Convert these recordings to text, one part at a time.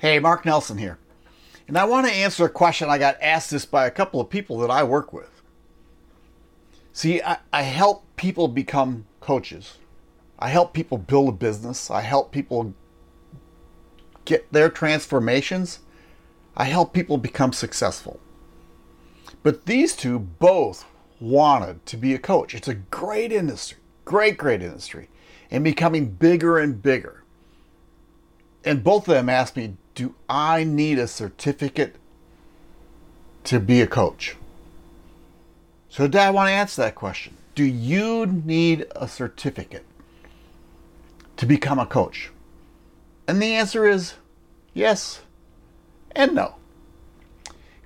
Hey, Mark Nelson here. And I want to answer a question I got asked this by a couple of people that I work with. See, I, I help people become coaches. I help people build a business. I help people get their transformations. I help people become successful. But these two both wanted to be a coach. It's a great industry, great, great industry, and becoming bigger and bigger and both of them asked me, Do I need a certificate to be a coach? So, Dad, I want to answer that question. Do you need a certificate to become a coach? And the answer is yes and no.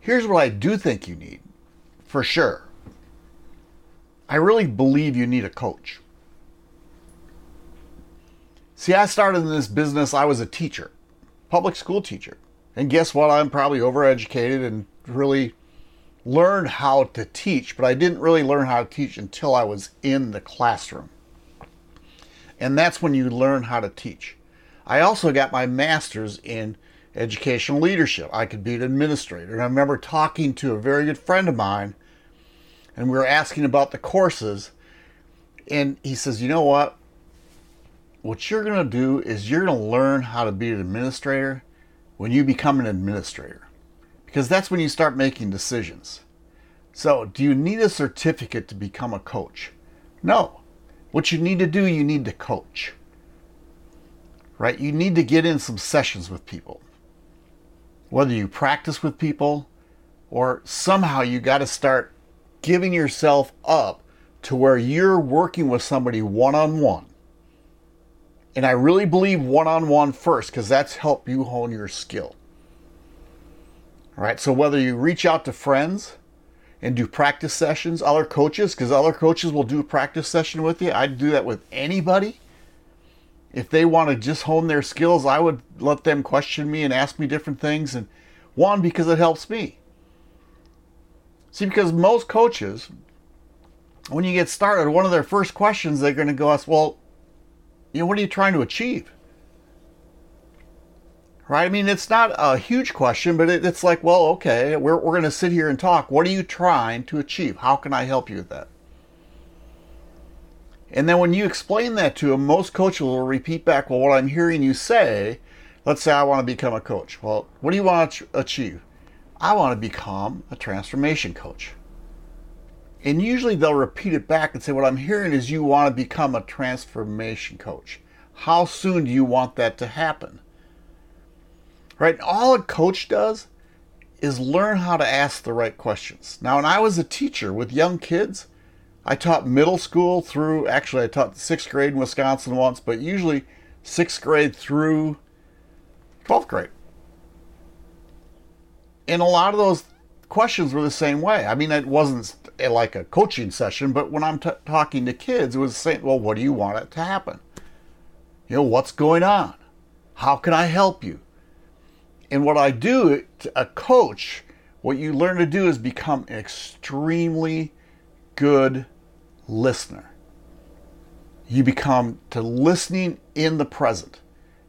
Here's what I do think you need for sure. I really believe you need a coach. See, I started in this business, I was a teacher, public school teacher. And guess what? I'm probably overeducated and really learned how to teach, but I didn't really learn how to teach until I was in the classroom. And that's when you learn how to teach. I also got my master's in educational leadership. I could be an administrator. And I remember talking to a very good friend of mine, and we were asking about the courses. And he says, You know what? What you're going to do is you're going to learn how to be an administrator when you become an administrator because that's when you start making decisions. So, do you need a certificate to become a coach? No. What you need to do, you need to coach. Right? You need to get in some sessions with people. Whether you practice with people or somehow you got to start giving yourself up to where you're working with somebody one on one and I really believe one on one first because that's help you hone your skill. All right, so whether you reach out to friends and do practice sessions, other coaches, because other coaches will do a practice session with you, I'd do that with anybody. If they want to just hone their skills, I would let them question me and ask me different things. And one, because it helps me. See, because most coaches, when you get started, one of their first questions they're going to go ask, well, you know, what are you trying to achieve? Right? I mean, it's not a huge question, but it, it's like, well, okay, we're, we're going to sit here and talk. What are you trying to achieve? How can I help you with that? And then when you explain that to them, most coaches will repeat back, well, what I'm hearing you say, let's say I want to become a coach. Well, what do you want to achieve? I want to become a transformation coach. And usually they'll repeat it back and say, What I'm hearing is you want to become a transformation coach. How soon do you want that to happen? Right? All a coach does is learn how to ask the right questions. Now, when I was a teacher with young kids, I taught middle school through, actually, I taught sixth grade in Wisconsin once, but usually sixth grade through 12th grade. And a lot of those questions were the same way. I mean, it wasn't like a coaching session, but when I'm t- talking to kids, it was saying, well, what do you want it to happen? You know, what's going on? How can I help you? And what I do, a coach, what you learn to do is become an extremely good listener. You become to listening in the present,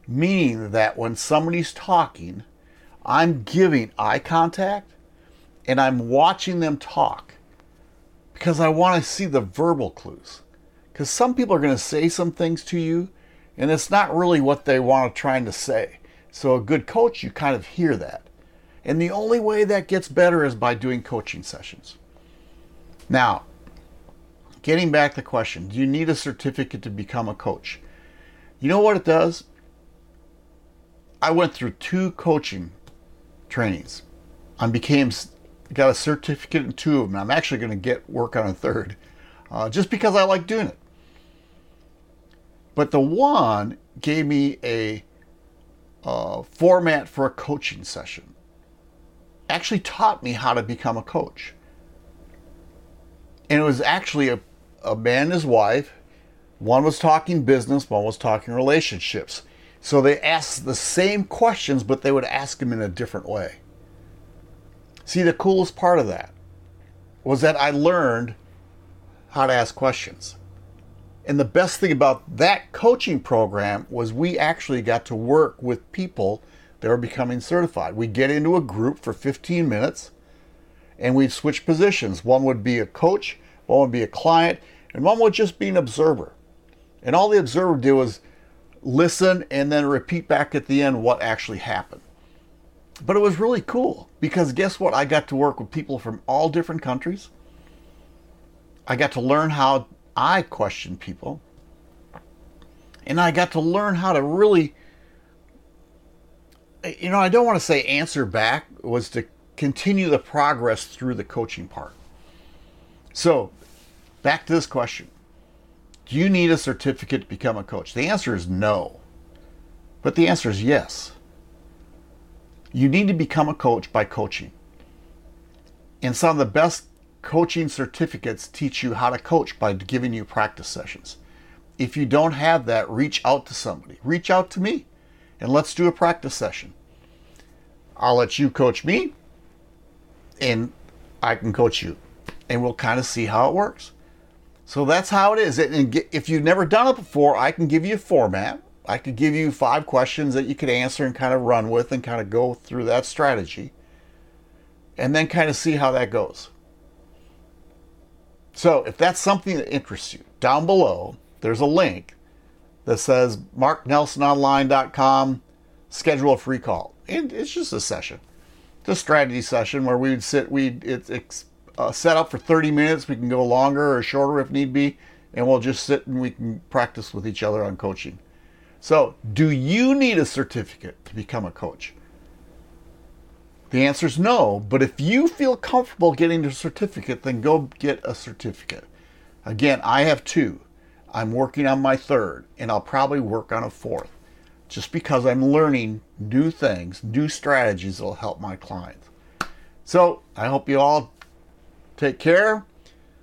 meaning that when somebody's talking, I'm giving eye contact and I'm watching them talk because I want to see the verbal clues. Because some people are going to say some things to you, and it's not really what they want to trying to say. So a good coach, you kind of hear that. And the only way that gets better is by doing coaching sessions. Now, getting back to the question, do you need a certificate to become a coach? You know what it does? I went through two coaching trainings. I became got a certificate in two of them. I'm actually going to get work on a third, uh, just because I like doing it. But the one gave me a uh, format for a coaching session. Actually taught me how to become a coach. And it was actually a, a man and his wife. One was talking business, one was talking relationships. So they asked the same questions, but they would ask them in a different way. See, the coolest part of that was that I learned how to ask questions. And the best thing about that coaching program was we actually got to work with people that were becoming certified. We get into a group for 15 minutes and we'd switch positions. One would be a coach, one would be a client, and one would just be an observer. And all the observer did was listen and then repeat back at the end what actually happened. But it was really cool because guess what? I got to work with people from all different countries. I got to learn how I question people. And I got to learn how to really, you know, I don't want to say answer back, was to continue the progress through the coaching part. So, back to this question Do you need a certificate to become a coach? The answer is no. But the answer is yes. You need to become a coach by coaching. And some of the best coaching certificates teach you how to coach by giving you practice sessions. If you don't have that, reach out to somebody. Reach out to me and let's do a practice session. I'll let you coach me and I can coach you and we'll kind of see how it works. So that's how it is. And if you've never done it before, I can give you a format I could give you five questions that you could answer and kind of run with and kind of go through that strategy and then kind of see how that goes. So, if that's something that interests you, down below there's a link that says marknelsononline.com, schedule a free call. And it's just a session, a strategy session where we would sit, we it's, it's uh, set up for 30 minutes. We can go longer or shorter if need be, and we'll just sit and we can practice with each other on coaching. So, do you need a certificate to become a coach? The answer is no, but if you feel comfortable getting a certificate, then go get a certificate. Again, I have two. I'm working on my third, and I'll probably work on a fourth just because I'm learning new things, new strategies that will help my clients. So, I hope you all take care.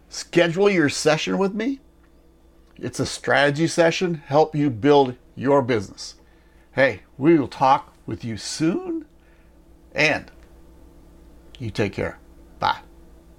Schedule your session with me. It's a strategy session, help you build your business. Hey, we will talk with you soon, and you take care.